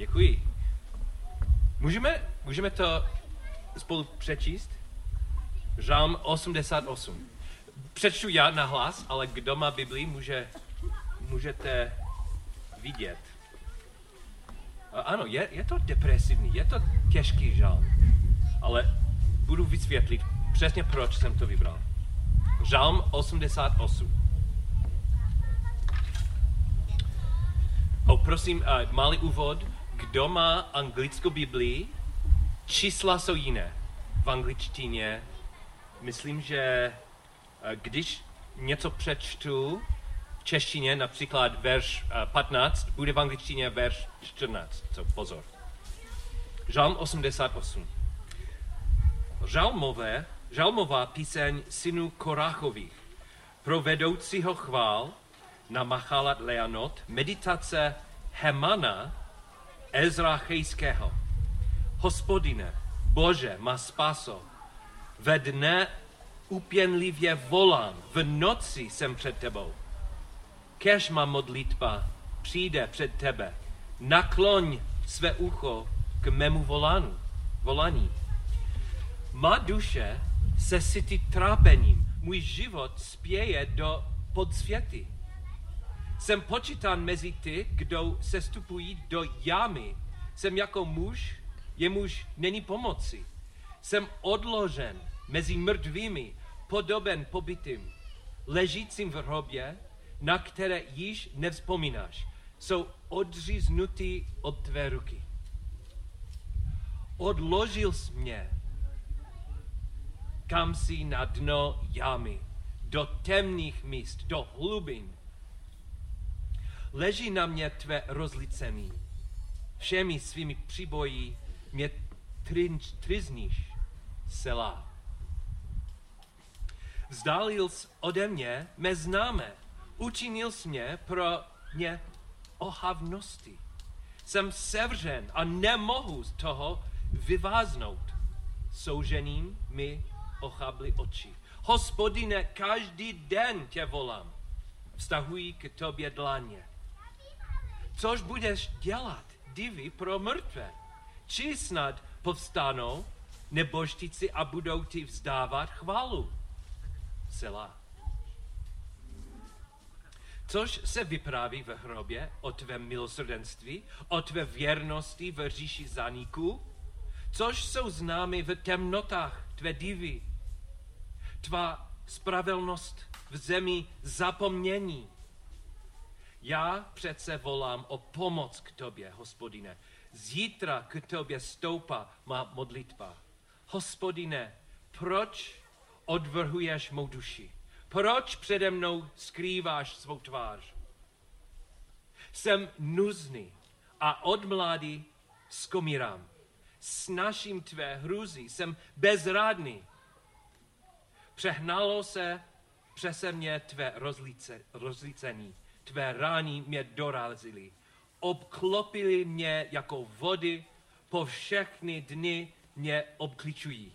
Děkuji. Můžeme, můžeme to spolu přečíst? Žálm 88. Přečtu já na hlas, ale kdo má Biblii, může, můžete vidět. Ano, je, je to depresivní, je to těžký žálm, ale budu vysvětlit přesně, proč jsem to vybral. Žálm 88. O, prosím, uh, malý úvod. Kdo má anglickou Biblii? Čísla jsou jiné. V angličtině myslím, že uh, když něco přečtu v češtině, například verš uh, 15, bude v angličtině verš 14. Co pozor. Žalm 88. Žalmové, žalmová píseň synu Koráchových pro vedoucího chvál na Machalat Leanot, meditace Hemana Ezra Chejského. Hospodine, Bože, má spaso, ve dne upěnlivě volám, v noci jsem před tebou. Kež má modlitba přijde před tebe, nakloň své ucho k mému volánu, volání. Má duše se sytí trápením, můj život spěje do podsvěty. Jsem počítán mezi ty, kdo se stupují do jámy. Jsem jako muž, jemuž není pomoci. Jsem odložen mezi mrtvými, podoben pobytým, ležícím v hrobě, na které již nevzpomínáš. Jsou odříznutý od tvé ruky. Odložil jsi mě kam si na dno jámy, do temných míst, do hlubin. Leží na mě tvé rozlicení. Všemi svými příboji mě trizníš, sela. Vzdálil jsi ode mě mé známé, učinil jsi mě pro mě ohavnosti. Jsem sevřen a nemohu z toho vyváznout. Soužením mi ochably oči. Hospodine, každý den tě volám. Vztahují k tobě dlaně. Což budeš dělat, divy pro mrtvé? Či snad povstanou nebožtíci a budou ti vzdávat chválu? Sela. Což se vypráví ve hrobě o tvém milosrdenství, o tvé věrnosti v říši zaniků, což jsou známy v temnotách tvé divy, tvá spravedlnost v zemi zapomnění. Já přece volám o pomoc k tobě, hospodine. Zítra k tobě stoupá má modlitba. Hospodine, proč odvrhuješ mou duši? Proč přede mnou skrýváš svou tvář? Jsem nuzný a od mládí skomírám. Snaším tvé hrůzy, jsem bezrádný. Přehnalo se přese mě tvé rozlice, rozlicení, tvé rány mě dorazily. Obklopili mě jako vody, po všechny dny mě obkličují.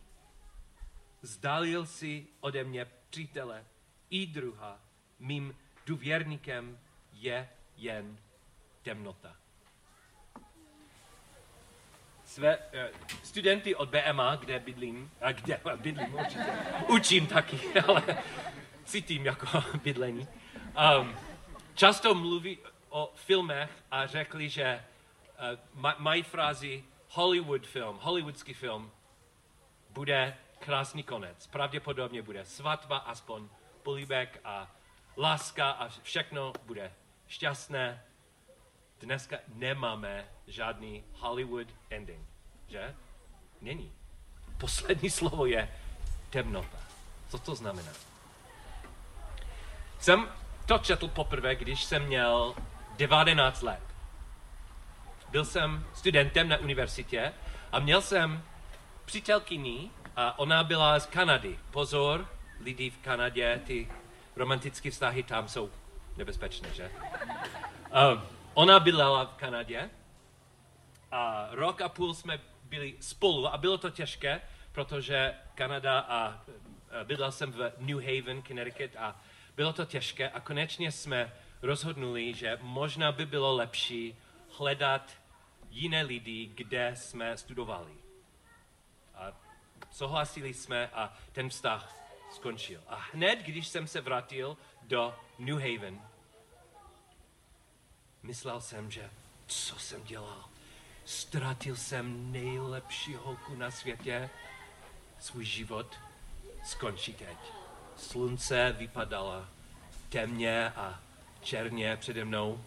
Zdalil si ode mě přítele i druha, mým důvěrníkem je jen temnota. Své uh, studenty od BMA, kde bydlím, a kde bydlím určitě, učím taky, ale cítím jako bydlení, um, často mluví o filmech a řekli, že uh, mají frázi Hollywood film, hollywoodský film, bude krásný konec. Pravděpodobně bude svatba, aspoň políbek a láska a všechno bude šťastné. Dneska nemáme žádný Hollywood ending, že? Není. Poslední slovo je temnota. Co to znamená? Jsem to četl poprvé, když jsem měl 19 let. Byl jsem studentem na univerzitě a měl jsem přítelkyni a ona byla z Kanady. Pozor, lidi v Kanadě, ty romantické vztahy tam jsou nebezpečné, že? Um, ona bydlela v Kanadě a rok a půl jsme byli spolu a bylo to těžké, protože Kanada a bydlel jsem v New Haven, Connecticut a bylo to těžké a konečně jsme rozhodnuli, že možná by bylo lepší hledat jiné lidi, kde jsme studovali. A souhlasili jsme a ten vztah skončil. A hned, když jsem se vrátil do New Haven, myslel jsem, že co jsem dělal? Ztratil jsem nejlepší holku na světě, svůj život skončí teď. Slunce vypadalo temně a černě přede mnou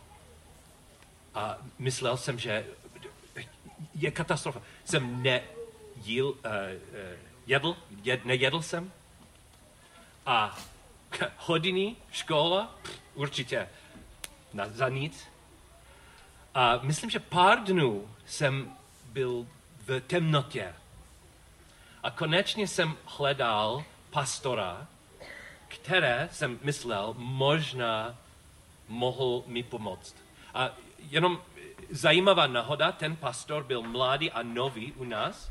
a myslel jsem, že je katastrofa. Jsem nejíl, uh, jedl, jed, nejedl jsem a hodiny, škola, pff, určitě na, za nic. A myslím, že pár dnů jsem byl v temnotě. A konečně jsem hledal pastora, které jsem myslel možná mohl mi pomoct. A jenom zajímavá náhoda, ten pastor byl mladý a nový u nás.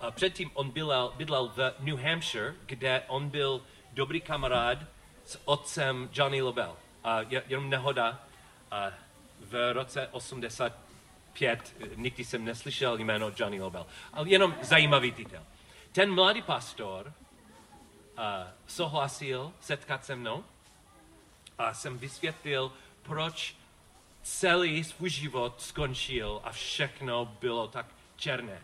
A předtím on bydlel, bydlel v New Hampshire, kde on byl dobrý kamarád s otcem Johnny Lobel. A jenom nehoda, a v roce 85 nikdy jsem neslyšel jméno Johnny Lobel, ale jenom zajímavý titul. Ten mladý pastor souhlasil setkat se mnou a jsem vysvětlil, proč celý svůj život skončil a všechno bylo tak černé.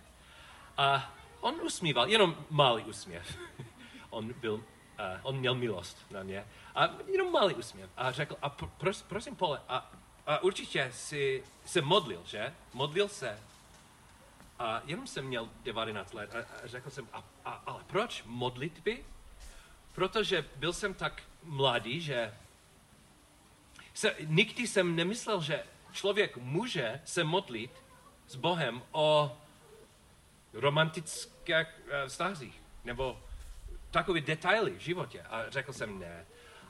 A on usmíval, jenom malý úsměv. on, byl, uh, on měl milost na mě. A jenom malý úsměv. A řekl, a pros, prosím, Pole, a, a určitě si se modlil, že? Modlil se. A jenom jsem měl 19 let a, a řekl jsem, a, a, ale proč modlitby? Protože byl jsem tak mladý, že se, nikdy jsem nemyslel, že člověk může se modlit s Bohem o romantických uh, vztazích nebo takové detaily v životě. A řekl jsem ne.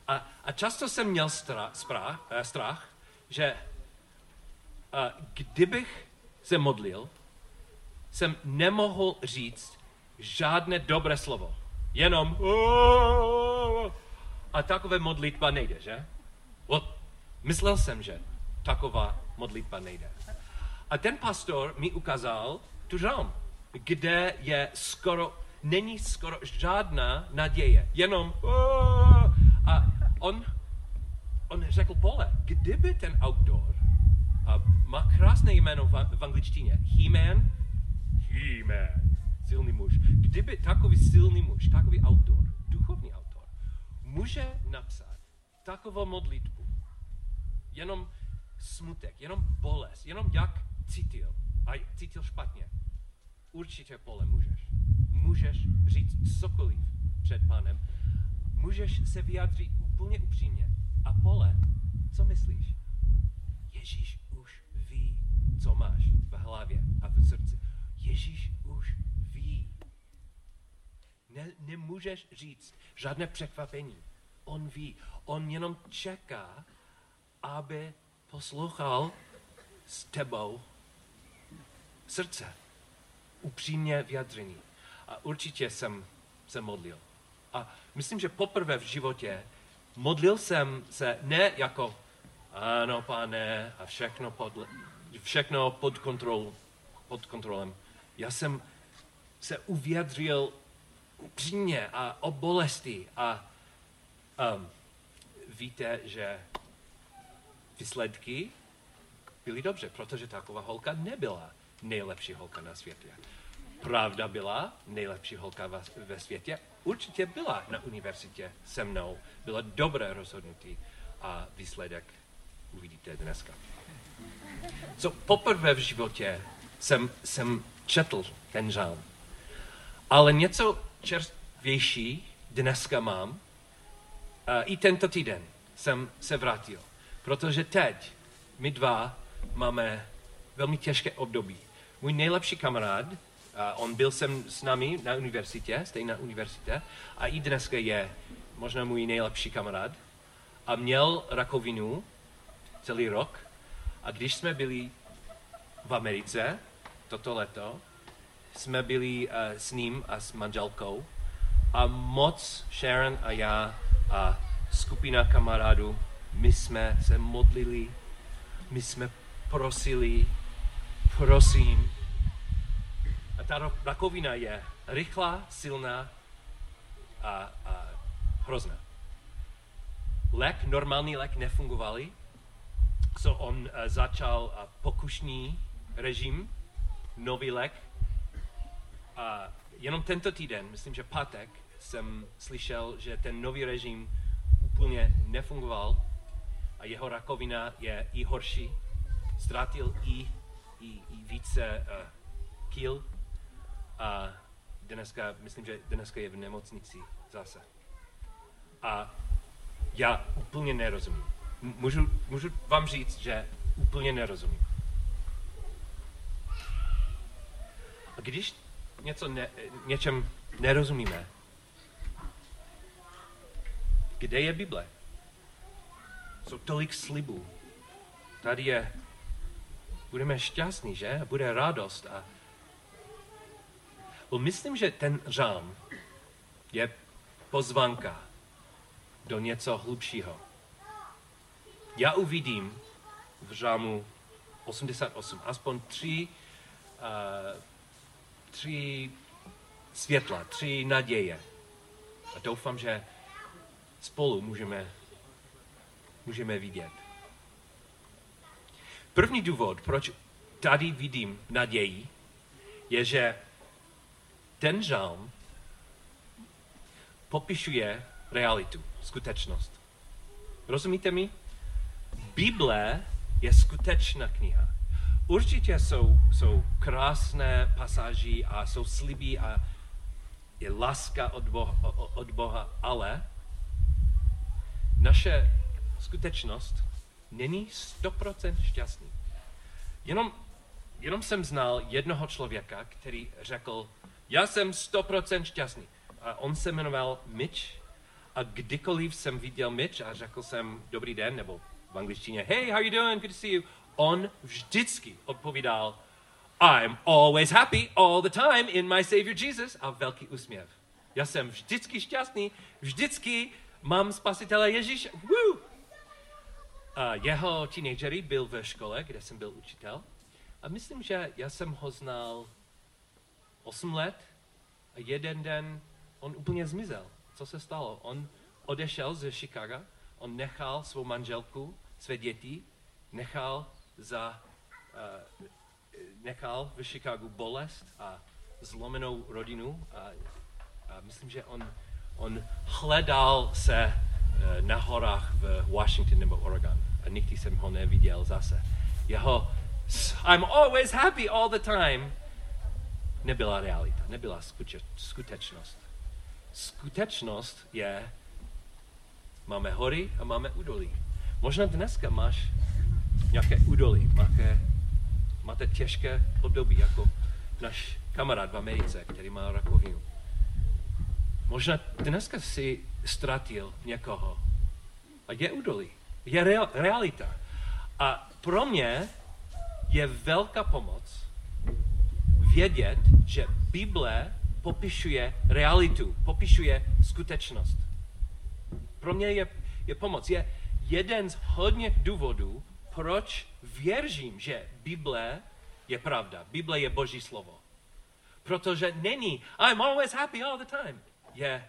A, a často jsem měl strach, strach, uh, strach že uh, kdybych se modlil, jsem nemohl říct žádné dobré slovo. Jenom a takové modlitba nejde, že? Myslel jsem, že taková modlitba nejde. A ten pastor mi ukázal tu žalm, kde je skoro, není skoro žádná naděje, jenom a on, on řekl pole, kdyby ten autor a má krásné jméno v, v angličtině, He-Man, He-Man, silný muž, kdyby takový silný muž, takový autor, duchovní autor, může napsat takovou modlitbu, jenom smutek, jenom bolest, jenom jak cítil a cítil špatně. Určitě pole můžeš. Můžeš říct cokoliv před pánem. Můžeš se vyjádřit úplně upřímně. A pole, co myslíš? Ježíš už ví, co máš v hlavě a v srdci. Ježíš už ví. Ne, nemůžeš říct žádné překvapení. On ví. On jenom čeká, aby poslouchal s tebou srdce, upřímně vyjadření. A určitě jsem se modlil. A myslím, že poprvé v životě modlil jsem se ne jako ano, pane, a všechno pod, všechno pod, kontrol, pod kontrolem. Já jsem se uvědřil upřímně a o bolesti a um, víte, že výsledky byly dobře, protože taková holka nebyla nejlepší holka na světě. Pravda byla nejlepší holka ve světě. Určitě byla na univerzitě se mnou. Byla dobré rozhodnutí a výsledek uvidíte dneska. Co poprvé v životě jsem, jsem četl ten žálm. Ale něco čerstvější dneska mám. I tento týden jsem se vrátil. Protože teď my dva máme velmi těžké období. Můj nejlepší kamarád, on byl sem s námi na univerzitě, stejná univerzitě, a i dneska je možná můj nejlepší kamarád. A měl rakovinu celý rok. A když jsme byli v Americe toto leto, jsme byli uh, s ním a s manželkou a moc Sharon a já a skupina kamarádů my jsme se modlili, my jsme prosili prosím. A ta rakovina je rychlá, silná a, a hrozná. Lék, normální lék nefungovaly, so on uh, začal uh, pokušný režim, nový lék. A jenom tento týden, myslím, že pátek, jsem slyšel, že ten nový režim úplně nefungoval a jeho rakovina je i horší. Ztratil i, i, i více uh, kil a dneska, myslím, že dneska je v nemocnici zase. A já úplně nerozumím. Můžu, můžu vám říct, že úplně nerozumím. A když něco ne, něčem nerozumíme, kde je Bible? Jsou tolik slibů. Tady je, budeme šťastní, že? A bude radost. A... Well, myslím, že ten žán je pozvanka do něco hlubšího. Já uvidím v žámu 88 aspoň tři, uh, tři světla, tři naděje. A doufám, že spolu můžeme, můžeme vidět. První důvod, proč tady vidím naději, je, že ten žálm popišuje realitu, skutečnost. Rozumíte mi? Bible je skutečná kniha. Určitě jsou, jsou krásné pasáži a jsou sliby a je láska od Boha, od Boha, ale naše skutečnost není 100% šťastný. Jenom, jenom jsem znal jednoho člověka, který řekl, já jsem 100% šťastný. A on se jmenoval Mitch a kdykoliv jsem viděl Mitch a řekl jsem dobrý den, nebo v angličtině, hey, how you doing, good to see you, on vždycky odpovídal, I'm always happy all the time in my Savior Jesus a velký úsměv. Já jsem vždycky šťastný, vždycky mám spasitele Ježíš. Woo! A jeho teenagery byl ve škole, kde jsem byl učitel. A myslím, že já jsem ho znal 8 let a jeden den on úplně zmizel. Co se stalo? On odešel ze Chicaga, on nechal svou manželku, své děti, nechal za, uh, nechal v Chicagu bolest a zlomenou rodinu a, a myslím, že on, on hledal se uh, na horách v Washington nebo Oregon a nikdy jsem ho neviděl zase. Jeho I'm always happy all the time nebyla realita, nebyla skuteč, skutečnost. Skutečnost je, máme hory a máme údolí. Možná dneska máš nějaké údolí, máte, máte těžké období, jako náš kamarád v Americe, který má rakovinu. Možná dneska si ztratil někoho. A je údolí, je real, realita. A pro mě je velká pomoc vědět, že Bible popišuje realitu, popišuje skutečnost. Pro mě je, je pomoc. Je jeden z hodně důvodů, proč věřím, že Bible je pravda. Bible je Boží slovo. Protože není I'm always happy all the time. Je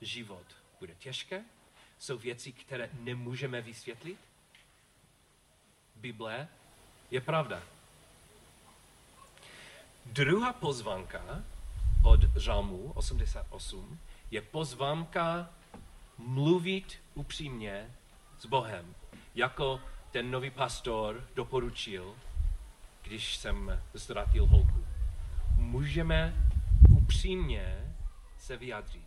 život. Bude těžké, jsou věci, které nemůžeme vysvětlit. Bible je pravda. Druhá pozvánka od Žalmu 88 je pozvánka mluvit upřímně s Bohem, jako ten nový pastor doporučil, když jsem ztratil holku. Můžeme upřímně se vyjádřit.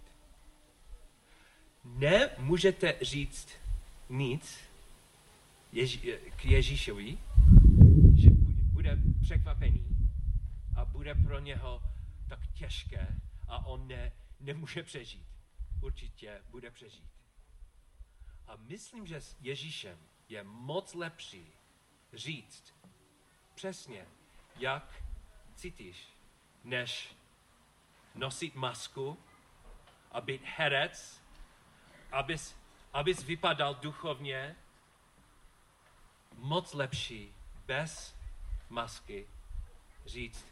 Nemůžete říct nic Ježi- k Ježíšovi, že bude překvapený a bude pro něho tak těžké a on ne, nemůže přežít. Určitě bude přežít. A myslím, že s Ježíšem je moc lepší říct přesně, jak cítíš, než nosit masku a být herec, abys, abys vypadal duchovně, moc lepší bez masky říct,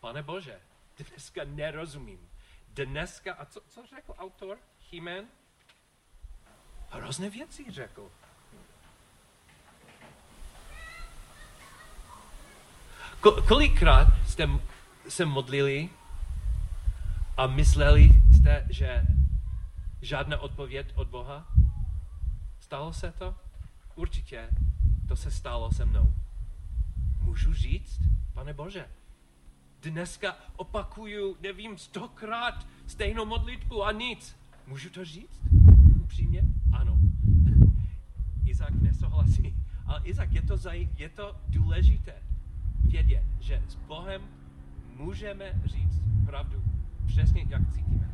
pane Bože, dneska nerozumím. Dneska, a co, co řekl autor Chimen? Hrozné věci řekl. Kolikrát jste se modlili a mysleli jste, že žádná odpověď od Boha? Stalo se to? Určitě to se stalo se mnou. Můžu říct, pane Bože, dneska opakuju, nevím, stokrát stejnou modlitbu a nic. Můžu to říct? Upřímně? Ano. Izak nesouhlasí. Ale Izak, je to, zaj, je to důležité vědět, že s Bohem můžeme říct pravdu. Přesně jak cítíme.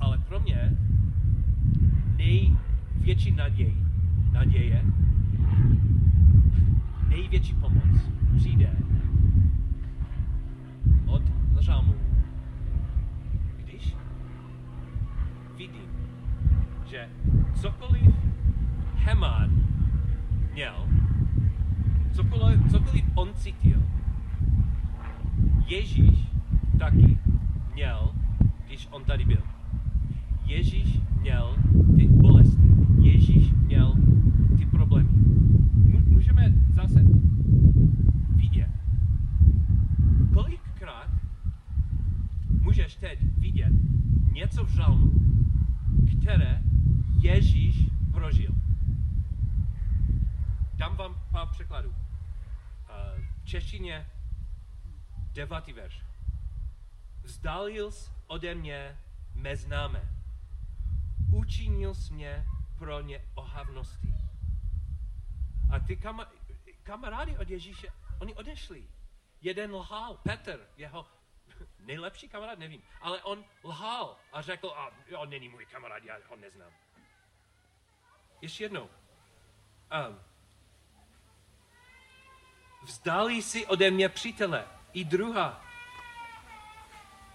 Ale pro mě největší naděj, naděje, největší pomoc přijde od žalmu. Když vidím, že cokoliv Heman měl, cokoliv, cokoliv on cítil, Ježíš taky měl, když on tady byl. Ježíš měl ty bolesti. Ježíš měl ty problémy. Můžeme zase vidět. Kolikrát můžeš teď vidět něco v žalmu, které Ježíš. Dám vám pár překladů. V češtině devátý verš. Vzdálil jsi ode mě mé známé. Učinil jsi mě pro ně ohavnosti. A ty kam, kamarády od Ježíše, oni odešli. Jeden lhal, Petr, jeho nejlepší kamarád, nevím, ale on lhal a řekl, a on není můj kamarád, já ho neznám. Ještě jednou. Um, vzdálí si ode mě přítele. I druhá.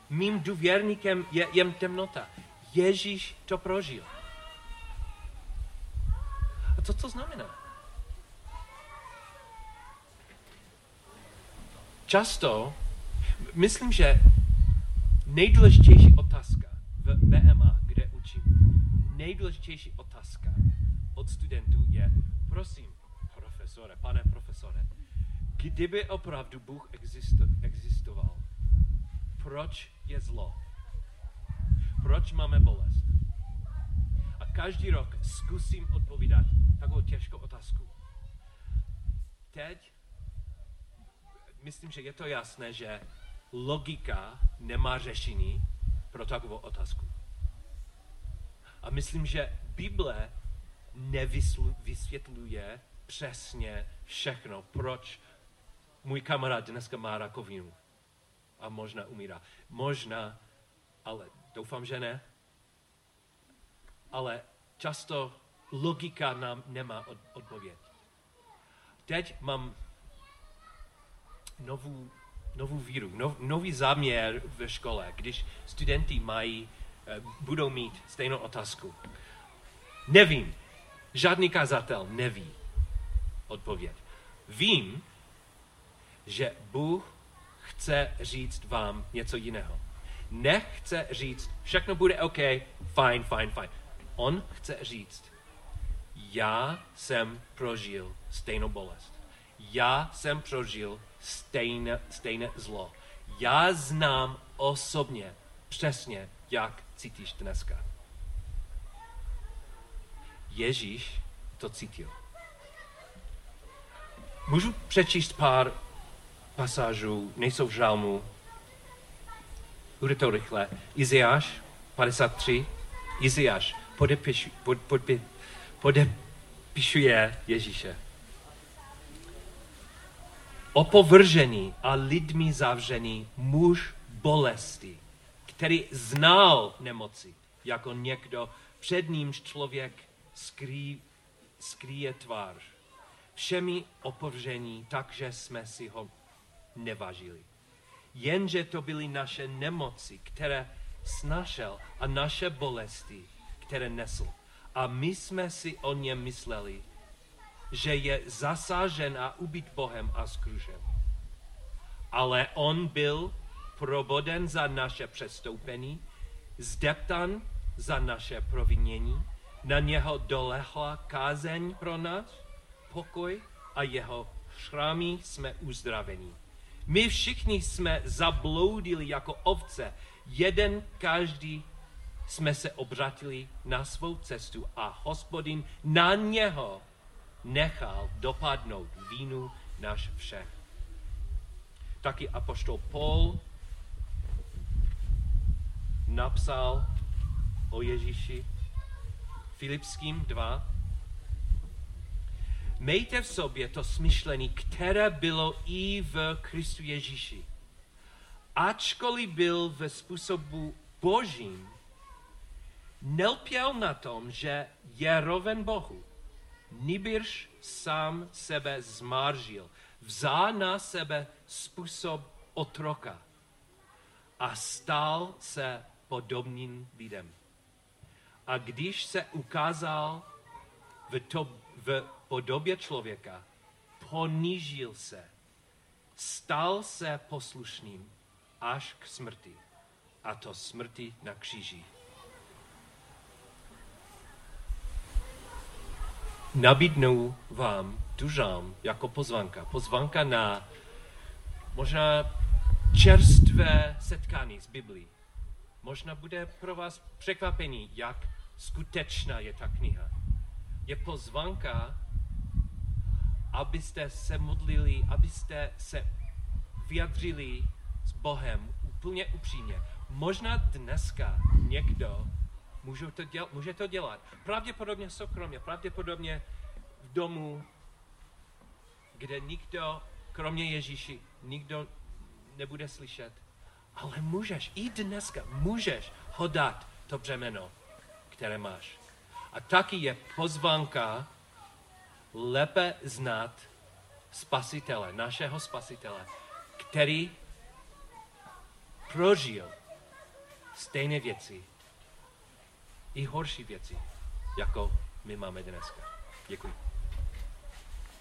Mým důvěrníkem je jen temnota. Ježíš to prožil. A co to znamená? Často, myslím, že nejdůležitější otázka v BMA, kde učím, nejdůležitější otázka od studentů je, prosím, profesore, pane profesore, kdyby opravdu Bůh existoval, proč je zlo? Proč máme bolest? A každý rok zkusím odpovídat takovou těžkou otázku. Teď myslím, že je to jasné, že logika nemá řešení pro takovou otázku. A myslím, že Bible nevysvětluje přesně všechno, proč můj kamarád dneska má rakovinu a možná umírá. Možná, ale doufám, že ne. Ale často logika nám nemá odpověď. Teď mám novou, novou víru, nov, nový záměr ve škole, když studenti mají, eh, budou mít stejnou otázku. Nevím, žádný kazatel neví odpověď. Vím, že Bůh chce říct vám něco jiného. Nechce říct, všechno bude OK, fajn, fajn, fajn. On chce říct, já jsem prožil stejnou bolest. Já jsem prožil stejné, stejné zlo. Já znám osobně přesně, jak cítíš dneska. Ježíš to cítil. Můžu přečíst pár pasážů, nejsou v žalmu. Bude to rychle. Iziáš 53. Iziáš podepiš, pod, pod, podepišuje Ježíše. Opovržený a lidmi zavřený muž bolesti, který znal nemoci, jako někdo, před nímž člověk skrý, skrýje tvář. Všemi opovržení, takže jsme si ho nevážili. Jenže to byly naše nemoci, které snašel a naše bolesti, které nesl. A my jsme si o ně mysleli, že je zasažen a ubit Bohem a skružen. Ale on byl proboden za naše přestoupení, zdeptan za naše provinění, na něho dolehla kázeň pro nás, pokoj a jeho šrámy jsme uzdraveni. My všichni jsme zabloudili jako ovce, jeden každý jsme se obratili na svou cestu a hospodin na něho nechal dopadnout vínu náš všech. Taky apoštol Paul napsal o Ježíši Filipským 2. Mějte v sobě to smyšlení, které bylo i v Kristu Ježíši. Ačkoliv byl ve způsobu božím, nelpěl na tom, že je roven Bohu. Nibirš sám sebe zmaržil, vzal na sebe způsob otroka a stal se podobným lidem. A když se ukázal v, to, v podobě člověka, ponížil se, stal se poslušným až k smrti. A to smrti na kříži. Nabídnu vám tužám jako pozvanka. Pozvanka na možná čerstvé setkání s Biblí. Možná bude pro vás překvapení, jak skutečná je ta kniha. Je pozvanka, abyste se modlili, abyste se vyjadřili s Bohem úplně upřímně. Možná dneska někdo může to, dělat, může to dělat. Pravděpodobně soukromě, pravděpodobně v domu, kde nikdo, kromě Ježíši, nikdo nebude slyšet. Ale můžeš, i dneska můžeš ho dát to břemeno které máš. A taky je pozvánka lépe znát spasitele, našeho spasitele, který prožil stejné věci, i horší věci, jako my máme dneska. Děkuji.